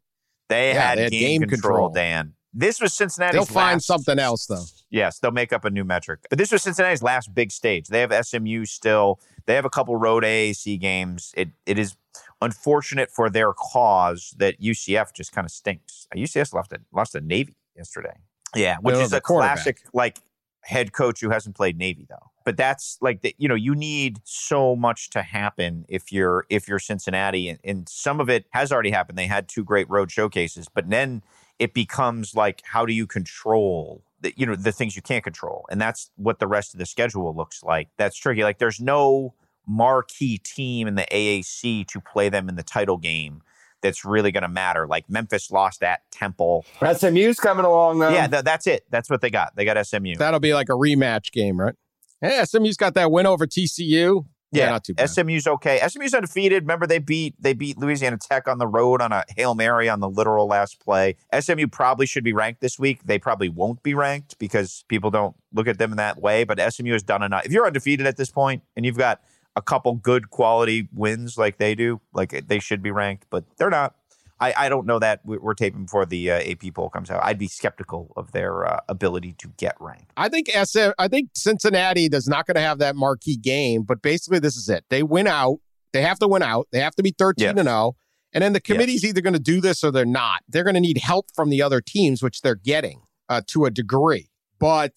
They, Yeah, had they had game, game control, control. Dan. This was Cincinnati's They'll find last- something else, though. Yes, they'll make up a new metric. But this was Cincinnati's last big stage. They have SMU still. They have a couple road AAC games. It it is unfortunate for their cause that UCF just kind of stinks. Uh, UCF lost to, lost to Navy yesterday. Yeah, which is a classic like head coach who hasn't played Navy though. But that's like the, you know you need so much to happen if you're if you're Cincinnati and, and some of it has already happened. They had two great road showcases, but then it becomes like how do you control the, you know the things you can't control and that's what the rest of the schedule looks like that's tricky like there's no marquee team in the AAC to play them in the title game that's really going to matter like Memphis lost at Temple SMU's coming along though. yeah th- that's it that's what they got they got SMU That'll be like a rematch game, right? Yeah, SMU's got that win over TCU. Yeah, not too bad. SMU's okay. SMU's undefeated. Remember they beat they beat Louisiana Tech on the road on a Hail Mary on the literal last play. SMU probably should be ranked this week. They probably won't be ranked because people don't look at them in that way, but SMU has done enough. If you're undefeated at this point and you've got a couple good quality wins like they do, like they should be ranked, but they're not. I, I don't know that We- we're taping before the uh, AP poll comes out. I'd be skeptical of their uh, ability to get ranked. I think SM, I think Cincinnati is not going to have that marquee game, but basically this is it. They win out. They have to win out. They have to be 13 Yes. and 0. And then the committee's either going to do this or they're not. They're going to need help from the other teams, which they're getting uh, to a degree. But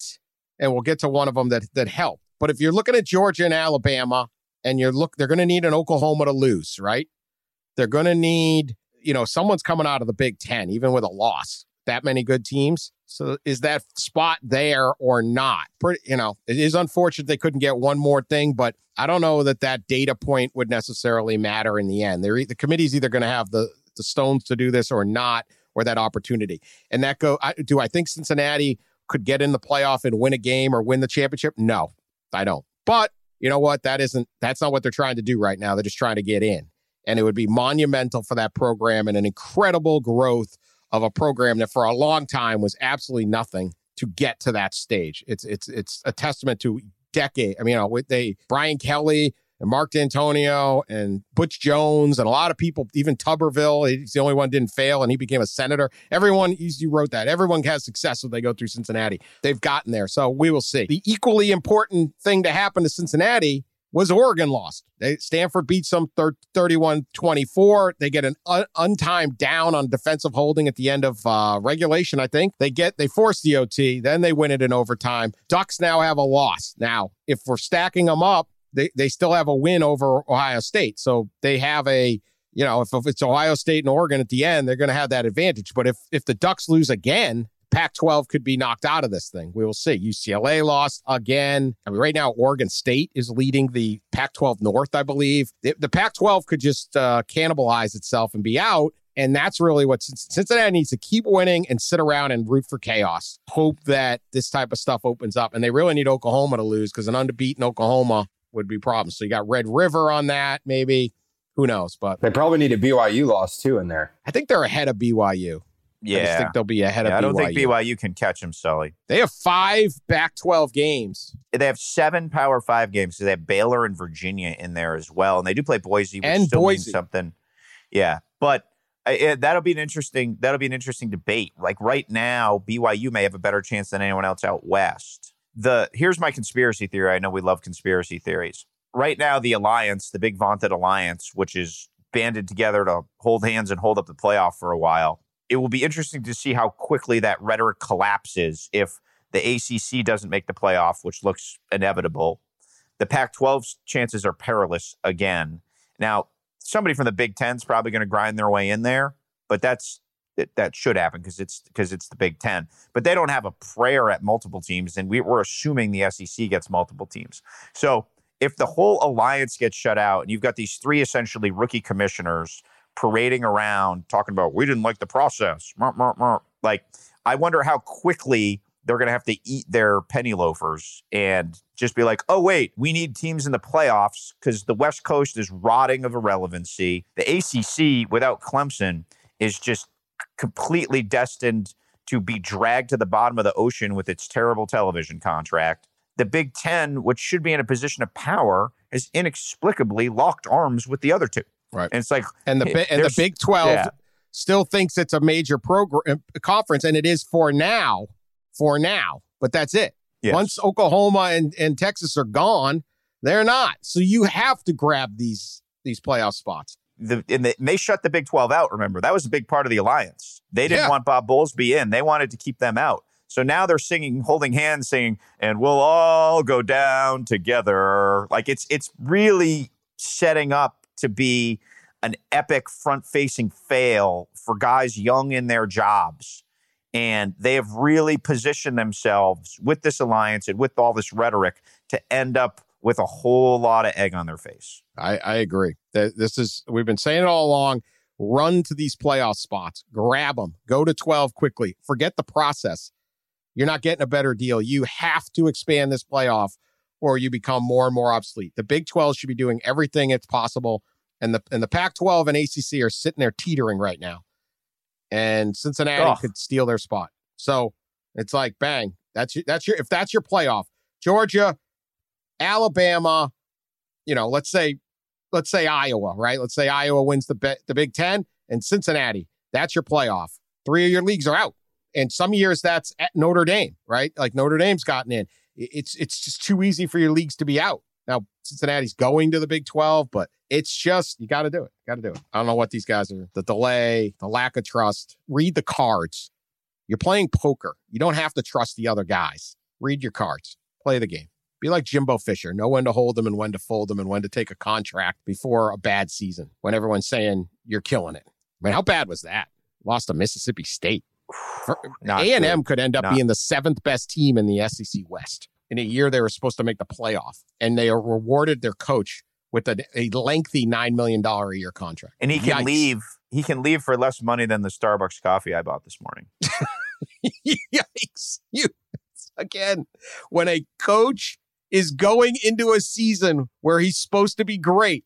and we'll get to one of them that that help. But if you're looking at Georgia and Alabama, and you're look, they're going to need an Oklahoma to lose, right? They're going to need, you know, someone's coming out of the Big Ten, even with a loss. That many good teams. So is that spot there or not? Pretty, you know, it is unfortunate they couldn't get one more thing, but I don't know that that data point would necessarily matter in the end. They're, the committee's either going to have the the stones to do this or not, or that opportunity. And that go. I, do I think Cincinnati could get in the playoff and win a game or win the championship? No, I don't. But you know what? That isn't. That's not what they're trying to do right now. They're just trying to get in, and it would be monumental for that program and an incredible growth of a program that for a long time was absolutely nothing to get to that stage. It's it's it's a testament to decade. I mean, you know, they Brian Kelly and Mark Dantonio and Butch Jones and a lot of people, even Tuberville, he's the only one didn't fail and he became a senator. Everyone, you wrote that. Everyone has success when they go through Cincinnati. They've gotten there. So we will see. The equally important thing to happen to Cincinnati was Oregon lost. They, Stanford beats them 31 24. They get an un- untimed down on defensive holding at the end of uh, regulation, I think. They get, they force the OT, then they win it in overtime. Ducks now have a loss. Now, if we're stacking them up, they, they still have a win over Ohio State. So they have a, you know, if, if it's Ohio State and Oregon at the end, they're going to have that advantage. But if if the Ducks lose again, Pac 12 could be knocked out of this thing. We will see. UCLA lost again. I mean, right now, Oregon State is leading the Pac 12 North, I believe. The, the Pac 12 could just uh, cannibalize itself and be out. And that's really what Cincinnati needs to keep winning and sit around and root for chaos. Hope that this type of stuff opens up. And they really need Oklahoma to lose because an unbeaten Oklahoma would be problems. So you got Red River on that, maybe. Who knows? But they probably need a BYU loss too in there. I think they're ahead of BYU. Yeah. I just think they'll be ahead yeah, of BYU. I don't think BYU can catch them, Sully. They have five back 12 games. They have seven Power Five games. So they have Baylor and Virginia in there as well. And they do play Boise, which and still Boise. means something. Yeah. But uh, that'll be an interesting that'll be an interesting debate. Like right now, BYU may have a better chance than anyone else out west. The here's my conspiracy theory. I know we love conspiracy theories. Right now, the alliance, the big vaunted alliance, which is banded together to hold hands and hold up the playoff for a while. It will be interesting to see how quickly that rhetoric collapses if the ACC doesn't make the playoff, which looks inevitable. The Pac 12's chances are perilous again. Now, somebody from the Big Ten is probably going to grind their way in there, but that's that, that should happen because it's because it's the Big Ten. But they don't have a prayer at multiple teams, and we, we're assuming the SEC gets multiple teams. So if the whole alliance gets shut out, and you've got these three essentially rookie commissioners parading around talking about we didn't like the process, like I wonder how quickly they're going to have to eat their penny loafers and just be like, oh, wait, we need teams in the playoffs because the West Coast is rotting of irrelevancy. The ACC without Clemson is just completely destined to be dragged to the bottom of the ocean with its terrible television contract. The Big Ten, which should be in a position of power, has inexplicably locked arms with the other two. Right. And it's like, and the eh, and the Big 12 yeah. still thinks it's a major program eh, conference, and it is for now for now, but that's it. Yes. Once Oklahoma and, and Texas are gone, they're not. So you have to grab these these playoff spots. The, and they, and they shut the Big 12 out, remember. That was a big part of the alliance. They didn't Yeah. want Bob Bowlesby in. They wanted to keep them out. So now they're singing, holding hands, saying, and we'll all go down together. Like it's it's really setting up to be an epic front-facing fail for guys young in their jobs. And they have really positioned themselves with this alliance and with all this rhetoric to end up with a whole lot of egg on their face. I, I agree. This is we've been saying it all along. Run to these playoff spots, grab them, go to 12 quickly. Forget the process. You're not getting a better deal. You have to expand this playoff or you become more and more obsolete. The Big 12 should be doing everything it's possible. And the and the Pac 12 and ACC are sitting there teetering right now. And Cincinnati Ugh. could steal their spot. So it's like bang. That's your, that's your if that's your playoff. Georgia, Alabama, you know, let's say let's say Iowa, right? Let's say Iowa wins the Be- the Big 10 and Cincinnati. That's your playoff. Three of your leagues are out. And some years that's at Notre Dame, right? Like Notre Dame's gotten in. It's it's just too easy for your leagues to be out. Now Cincinnati's going to the Big 12, but it's just you got to do it. Got to do it. I don't know what these guys are. The delay, the lack of trust. Read the cards. You're playing poker. You don't have to trust the other guys. Read your cards. Play the game. Be like Jimbo Fisher. Know when to hold them and when to fold them and when to take a contract before a bad season when everyone's saying you're killing it. I mean, how bad was that? Lost to Mississippi State. [SIGHS] Not A and M could end up Not- being the seventh best team in the SEC West in a year they were supposed to make the playoff, and they rewarded their coach with a, a lengthy nine million dollar a year contract. And he can Yikes. leave. He can leave for less money than the Starbucks coffee I bought this morning. [LAUGHS] Yikes! You again when a coach is going into a season where he's supposed to be great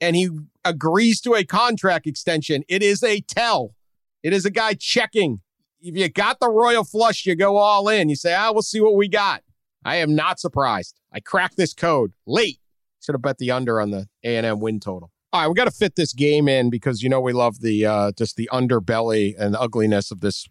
and he agrees to a contract extension, it is a tell. It is a guy checking. If you got the royal flush, you go all in. You say, ah, we'll see what we got. I am not surprised. I cracked this code late. Should have bet the under on the A&M win total. All right, we got to fit this game in because you know we love the uh, just the underbelly and ugliness of this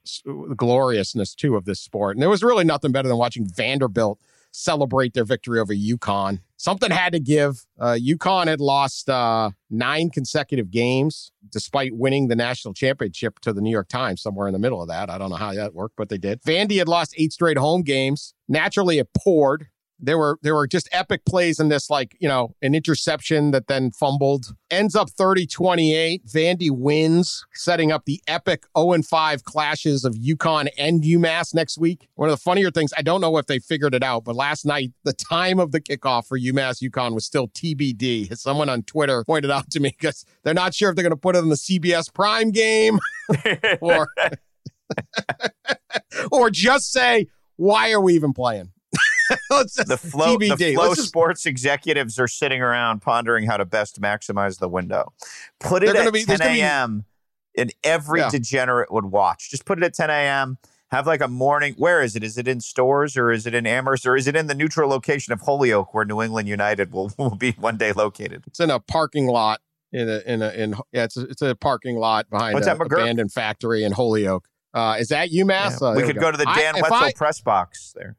gloriousness too of this sport. And there was really nothing better than watching Vanderbilt celebrate their victory over UConn. Something had to give. Uh, UConn had lost uh, nine consecutive games despite winning the national championship to the New York Times, somewhere in the middle of that. I don't know how that worked, but they did. Vandy had lost eight straight home games. Naturally, it poured. There were there were just epic plays in this, like, you know, an interception that then fumbled. Ends up 30-28. Vandy wins, setting up the epic 0-5 clashes of UConn and UMass next week. One of the funnier things, I don't know if they figured it out, but last night the time of the kickoff for UMass UConn was still TBD. [LAUGHS] Someone on Twitter pointed out to me because they're not sure if they're going to put it in the CBS Prime game [LAUGHS] or [LAUGHS] or just say, why are we even playing? [LAUGHS] the flow, TBD. the flow just- sports executives are sitting around pondering how to best maximize the window. Put it at be- there's 10 gonna be- a.m. and every Yeah. degenerate would watch. Just put it at 10 a.m. Have like a morning. Where is it? Is it in Storrs or is it in Amherst or is it in the neutral location of Holyoke where New England United will, [LAUGHS] will be one day located? It's in a parking lot in a in a in yeah, it's a, it's a parking lot behind What's an that, McGurk? abandoned factory in Holyoke. Uh, is that UMass? Uh, we could go to the Dan if Wetzel I- press box there.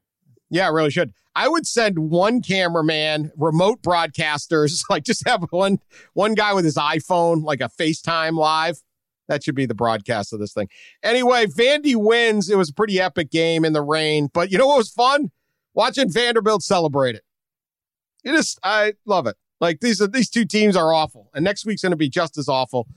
Yeah, I really should. I would send one cameraman, remote broadcasters, [LAUGHS] like just have one one guy with his iPhone, like a FaceTime live. That should be the broadcast of this thing. Anyway, Vandy wins. It was a pretty epic game in the rain, but you know what was fun? Watching Vanderbilt celebrate it. It is I love it. Like these are these two teams are awful, and next week's going to be just as awful.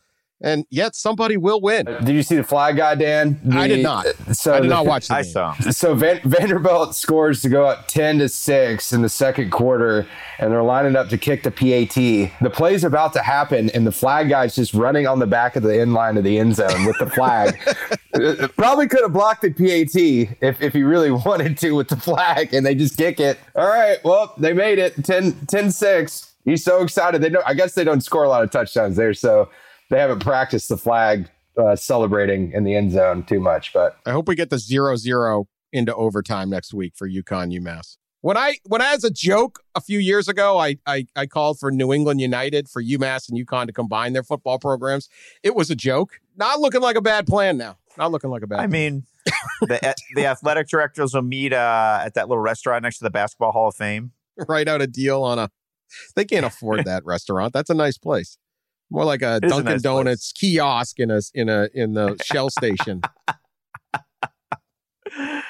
And yet somebody will win. Did you see the flag guy, Dan? I did not. So I did the- not watch the I game. saw. So Van- Vanderbilt scores to go up 10 to 6 in the second quarter, and they're lining up to kick the PAT. The play's about to happen, and the flag guy's just running on the back of the end line of the end zone with the flag. [LAUGHS] Uh, Probably could have blocked the PAT if, if he really [LAUGHS] wanted to with the flag, and they just kick it. All right, well, they made it 10 10 6. He's so excited. They don't, I guess they don't score a lot of touchdowns there, so they haven't practiced the flag uh, celebrating in the end zone too much, but I hope we get the zero zero into overtime next week for UConn UMass. When I when I as a joke a few years ago, I, I I called for New England United for UMass and UConn to combine their football programs. It was a joke. Not looking like a bad plan now. Not looking like a bad. I mean, the [LAUGHS] the athletic directors will meet uh, at that little restaurant next to the Basketball Hall of Fame. [LAUGHS] write out a deal on a. They can't afford that restaurant. That's a nice place. More like a It is a Dunkin' nice Donuts kiosk in a in a in the Shell station. [LAUGHS]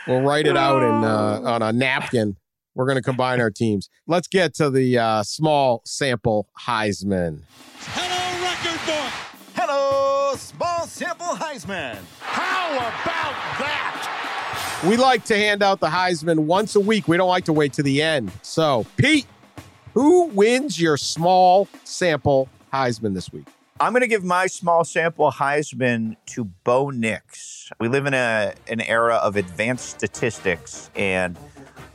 We'll write it out in uh, on a [LAUGHS] napkin. We're going to combine our teams. Let's get to the uh, small sample Heisman. Hello, record book. Hello, small sample Heisman. How about that? We like to hand out the Heisman once a week. We don't like to wait to the end. So, Pete, who wins your small sample Heisman this week? I'm going to give my small sample Heisman to Bo Nix. We live in a an era of advanced statistics, and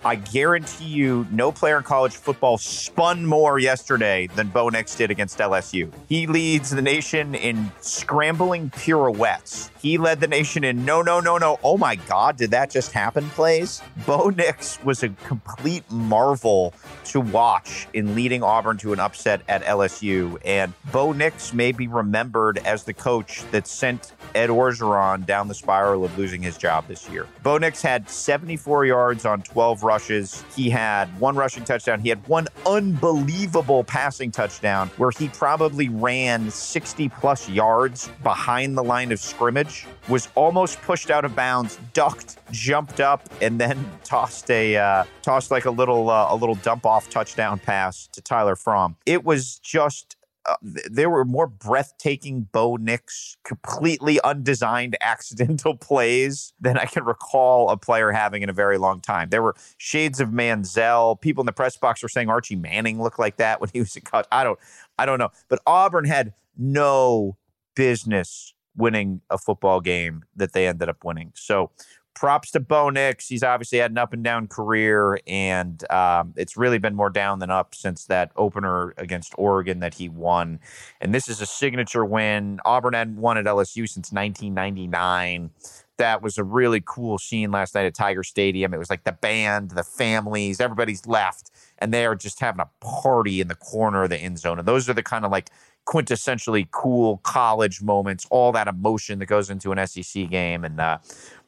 I guarantee you, no player in college football spun more yesterday than Bo Nix did against LSU. He leads the nation in scrambling pirouettes. He led the nation in no, no, no, no. Oh my God, did that just happen? Plays. Bo Nix was a complete marvel to watch in leading Auburn to an upset at LSU. And Bo Nix may be remembered as the coach that sent Ed Orgeron down the spiral of losing his job this year. Bo Nix had 74 yards on 12 rushes. He had one rushing touchdown. He had one unbelievable passing touchdown where he probably ran 60 plus yards behind the line of scrimmage, was almost pushed out of bounds, ducked, jumped up, and then [LAUGHS] tossed a uh, tossed like a little uh, a little dump off touchdown pass to Tyler Fromm. It was just uh, there were more breathtaking Bo Nix, completely undesigned [LAUGHS] accidental plays than I can recall a player having in a very long time. There were shades of Manziel. People in the press box were saying Archie Manning looked like that when he was in college. I don't, I don't know. But Auburn had no business winning a football game that they ended up winning. So props to Bo Nix. He's obviously had an up and down career, and um, it's really been more down than up since that opener against Oregon that he won. And this is a signature win. Auburn hadn't won at LSU since 1999. That was a really cool scene last night at Tiger Stadium. It was like the band, the families, everybody's left, and they are just having a party in the corner of the end zone. And those are the kind of like quintessentially cool college moments, all that emotion that goes into an SEC game. And uh,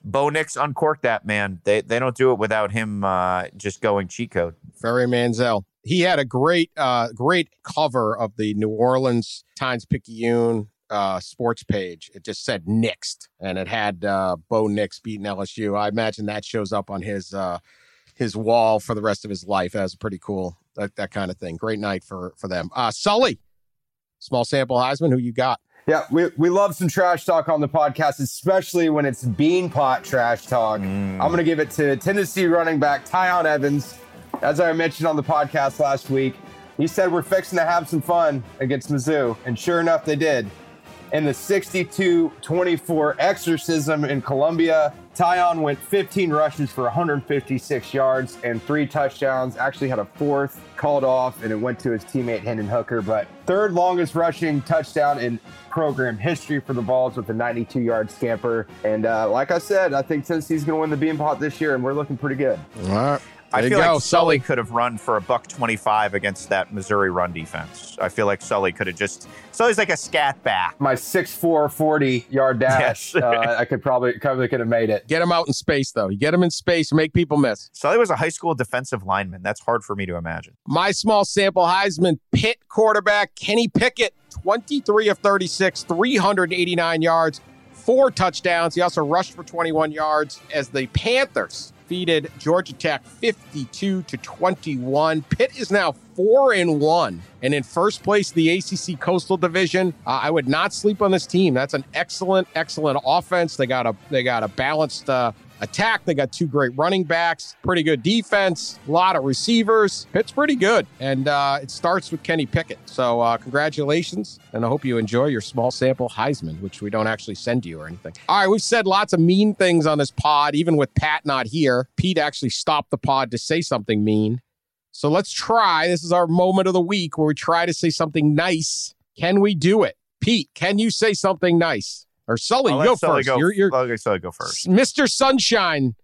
Bo Nix uncorked that, man. They, they don't do it without him uh, just going cheat code. Ferry Manziel. He had a great, uh, great cover of the New Orleans Times Picayune uh, sports page. It just said Nixed, and it had uh, Bo Nix beating LSU. I imagine that shows up on his uh, his wall for the rest of his life. That was pretty cool. That that kind of thing. Great night for for them. Uh, Sully, small sample Heisman. Who you got? Yeah, we, we love some trash talk on the podcast, especially when it's beanpot trash talk. Mm. I'm going to give it to Tennessee running back Tiyon Evans. As I mentioned on the podcast last week, he said we're fixing to have some fun against Mizzou, and sure enough, they did in the 62 24 exorcism in Columbia. Tiyon went 15 rushes for 156 yards and three touchdowns. Actually, had a fourth called off, and it went to his teammate Hendon Hooker. But third longest rushing touchdown in program history for the Vols with a 92 yard scamper. And uh, like I said, I think Tennessee's going to win the Beanpot this year, and we're looking pretty good. All right. I feel go, like Sully could have run for a buck twenty-five against that Missouri run defense. I feel like Sully could have just Sully's like a scat back. My 6'4", 40 yard dash, yes. uh, I could probably probably could have made it. Get him out in space though. You get him in space, make people miss. Sully was a high school defensive lineman. That's hard for me to imagine. My small sample Heisman Pitt quarterback Kenny Pickett, twenty-three of thirty-six, three hundred eighty-nine yards, four touchdowns. He also rushed for twenty-one yards as the Panthers defeated Georgia Tech 52 to 21. Pitt is now 4 and 1 and in first place the ACC Coastal Division. Uh, I would not sleep on this team. That's an excellent excellent offense. They got a they got a balanced uh, attack. They got two great running backs, pretty good defense, a lot of receivers. Pitt's pretty good. And uh, it starts with Kenny Pickett. So uh, congratulations. And I hope you enjoy your small sample Heisman, which we don't actually send you or anything. All right, we've said lots of mean things on this pod, even with Pat not here. Pete actually stopped the pod to say something mean. So let's try. This is our moment of the week where we try to say something nice. Can we do it? Pete, can you say something nice? Or Sully, go Sully first. Go, you're, you're, okay, Sully, go first. Mr. Sunshine,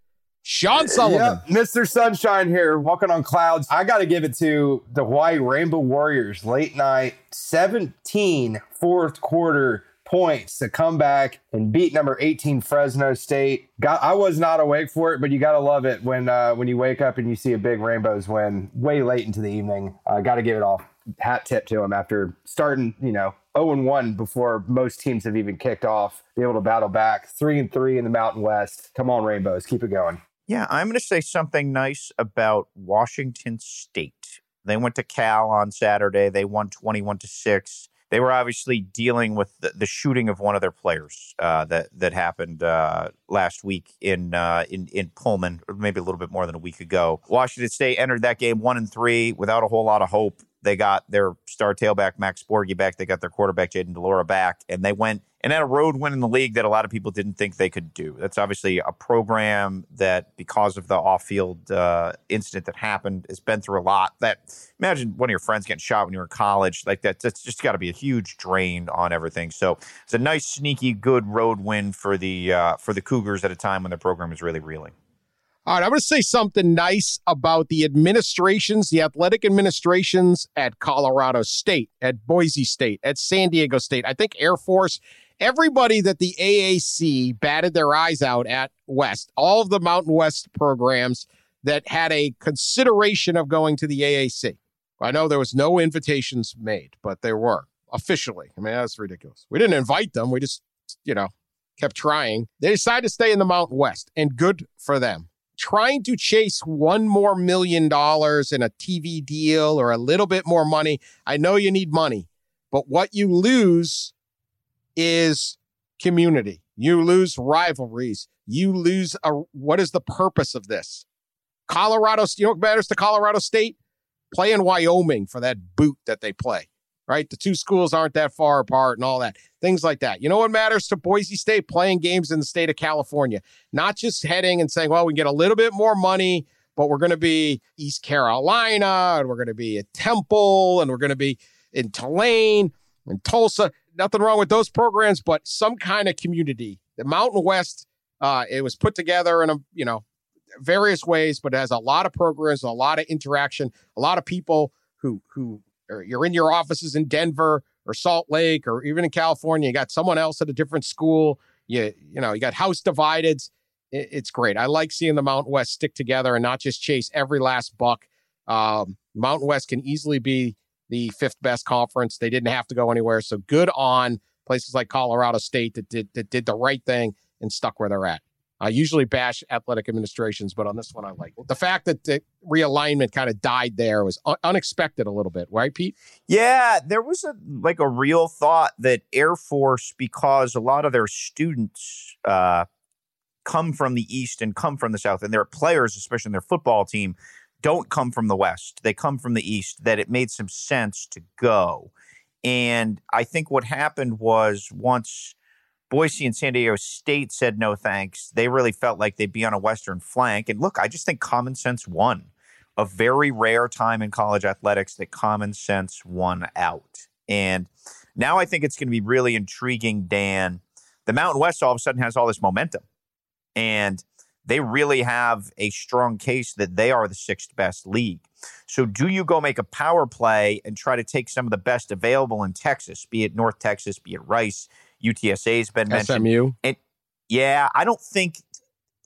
Sean Sullivan. Yep, Mr. Sunshine here, walking on clouds. I got to give it to the White Rainbow Warriors. Late night, 17 fourth quarter points to come back and beat number 18 Fresno State. Got I was not awake for it, but you got to love it when uh, when you wake up and you see a big Rainbows win way late into the evening. Uh, got to give it off hat tip to him after starting, you know, 0 and 1 before most teams have even kicked off, be able to battle back 3 and 3 in the Mountain West. Come on, Rainbows, keep it going. Yeah, I'm going to say something nice about Washington State. They went to Cal on Saturday. They won 21 to 6. They were obviously dealing with the, the shooting of one of their players uh, that that happened uh, last week in uh, in in Pullman, or maybe a little bit more than a week ago. Washington State entered that game one and three without a whole lot of hope. They got their star tailback Max Borghi back. They got their quarterback Jayden de Laura back, and they went and had a road win in the league that a lot of people didn't think they could do. That's obviously a program that, because of the off-field uh, incident that happened, has been through a lot. That imagine one of your friends getting shot when you were in college, like that. That's just got to be a huge drain on everything. So it's a nice, sneaky, good road win for the uh, for the Cougars at a time when their program is really reeling. All right, I'm going to say something nice about the administrations, the athletic administrations at Colorado State, at Boise State, at San Diego State. I think Air Force, everybody that the AAC batted their eyes out at West, all of the Mountain West programs that had a consideration of going to the AAC. I know there was no invitations made, but there were officially. I mean, that's ridiculous. We didn't invite them. We just, you know, kept trying. They decided to stay in the Mountain West, and good for them trying to chase one more million dollars in a TV deal or a little bit more money. I know you need money, but what you lose is community. You lose rivalries. You lose a, what is the purpose of this? Colorado, you know what matters to Colorado State? Play in Wyoming for that boot that they play right? The two schools aren't that far apart and all that, things like that. You know what matters to Boise State? Playing games in the state of California, not just heading and saying, well, we get a little bit more money, but we're going to be East Carolina and we're going to be at Temple and we're going to be in Tulane and Tulsa. Nothing wrong with those programs, but some kind of community. The Mountain West, uh, it was put together in a, you know, various ways, but it has a lot of programs, a lot of interaction, a lot of people who who or you're in your offices in Denver or Salt Lake or even in California, you got someone else at a different school. You you know, you got house divided. it's great. I like seeing the Mountain West stick together and not just chase every last buck. Um, Mountain West can easily be the fifth best conference. They didn't have to go anywhere. So good on places like Colorado State that did that did the right thing and stuck where they're at. I usually bash athletic administrations, but on this one, I like the fact that the realignment kind of died there was un- unexpected a little bit, right, Pete? Yeah, there was a like a real thought that Air Force, because a lot of their students uh, come from the East and come from the South, and their players, especially in their football team, don't come from the West. They come from the East. That it made some sense to go, and I think what happened was once Boise and San Diego State said no thanks. They really felt like they'd be on a Western flank. And look, I just think common sense won. A very rare time in college athletics that common sense won out. And now I think it's going to be really intriguing, Dan. The Mountain West all of a sudden has all this momentum. And they really have a strong case that they are the sixth best league. So, do you go make a power play and try to take some of the best available in Texas, be it North Texas, be it Rice, UTSA has been mentioned. SMU. And yeah, I don't think.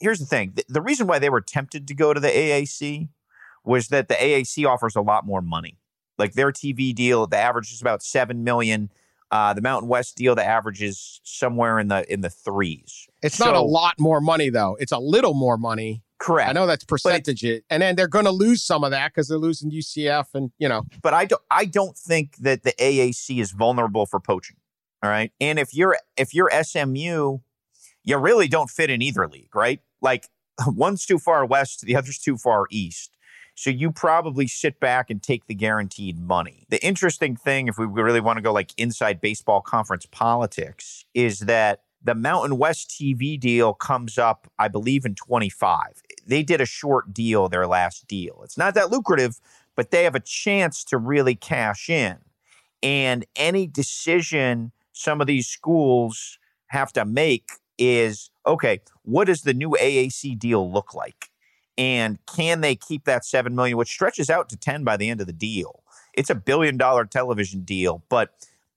Here's the thing: the, the reason why they were tempted to go to the AAC was that the AAC offers a lot more money. Like their TV deal, the average is about seven million. Uh, the Mountain West deal, the average is somewhere in the in the threes. It's so, not a lot more money though. It's a little more money. Correct. I know that's percentage, it, and then they're going to lose some of that because they're losing UCF, and you know. But I don't. I don't think that the AAC is vulnerable for poaching. All right. And if you're if you're SMU, you really don't fit in either league, right? Like [LAUGHS] one's too far west, the other's too far east. So you probably sit back and take the guaranteed money. The interesting thing, if we really want to go like inside baseball conference politics, is that the Mountain West TV deal comes up, I believe, in 25. They did a short deal, their last deal. It's not that lucrative, but they have a chance to really cash in. And any decision some of these schools have to make is okay, what does the new AAC deal look like? And can they keep that 7 million which stretches out to 10 by the end of the deal? It's a billion dollar television deal, but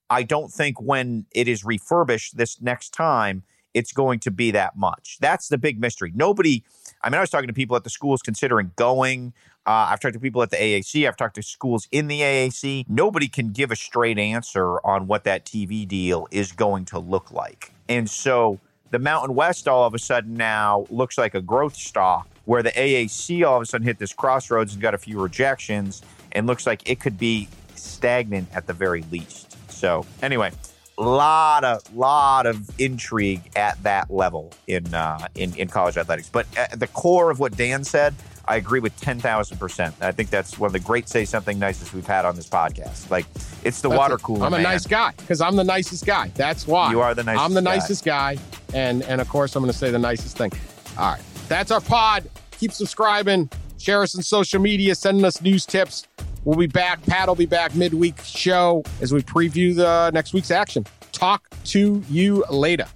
I don't think when it is refurbished this next time it's going to be that much. That's the big mystery. Nobody I mean I was talking to people at the schools considering going uh, I've talked to people at the AAC. I've talked to schools in the AAC. Nobody can give a straight answer on what that TV deal is going to look like. And so the Mountain West all of a sudden now looks like a growth stock where the AAC all of a sudden hit this crossroads and got a few rejections and looks like it could be stagnant at the very least. So anyway, lot of lot of intrigue at that level in uh, in in college athletics. But at the core of what Dan said, I agree with 10,000%. I think that's one of the great say something nicest we've had on this podcast. Like, it's the that's water cooler. I'm a man. nice guy because I'm the nicest guy. That's why. You are the nicest I'm the guy. nicest guy. And, and of course, I'm going to say the nicest thing. All right. That's our pod. Keep subscribing. Share us on social media. Sending us news tips. We'll be back. Pat will be back midweek show as we preview the next week's action. Talk to you later.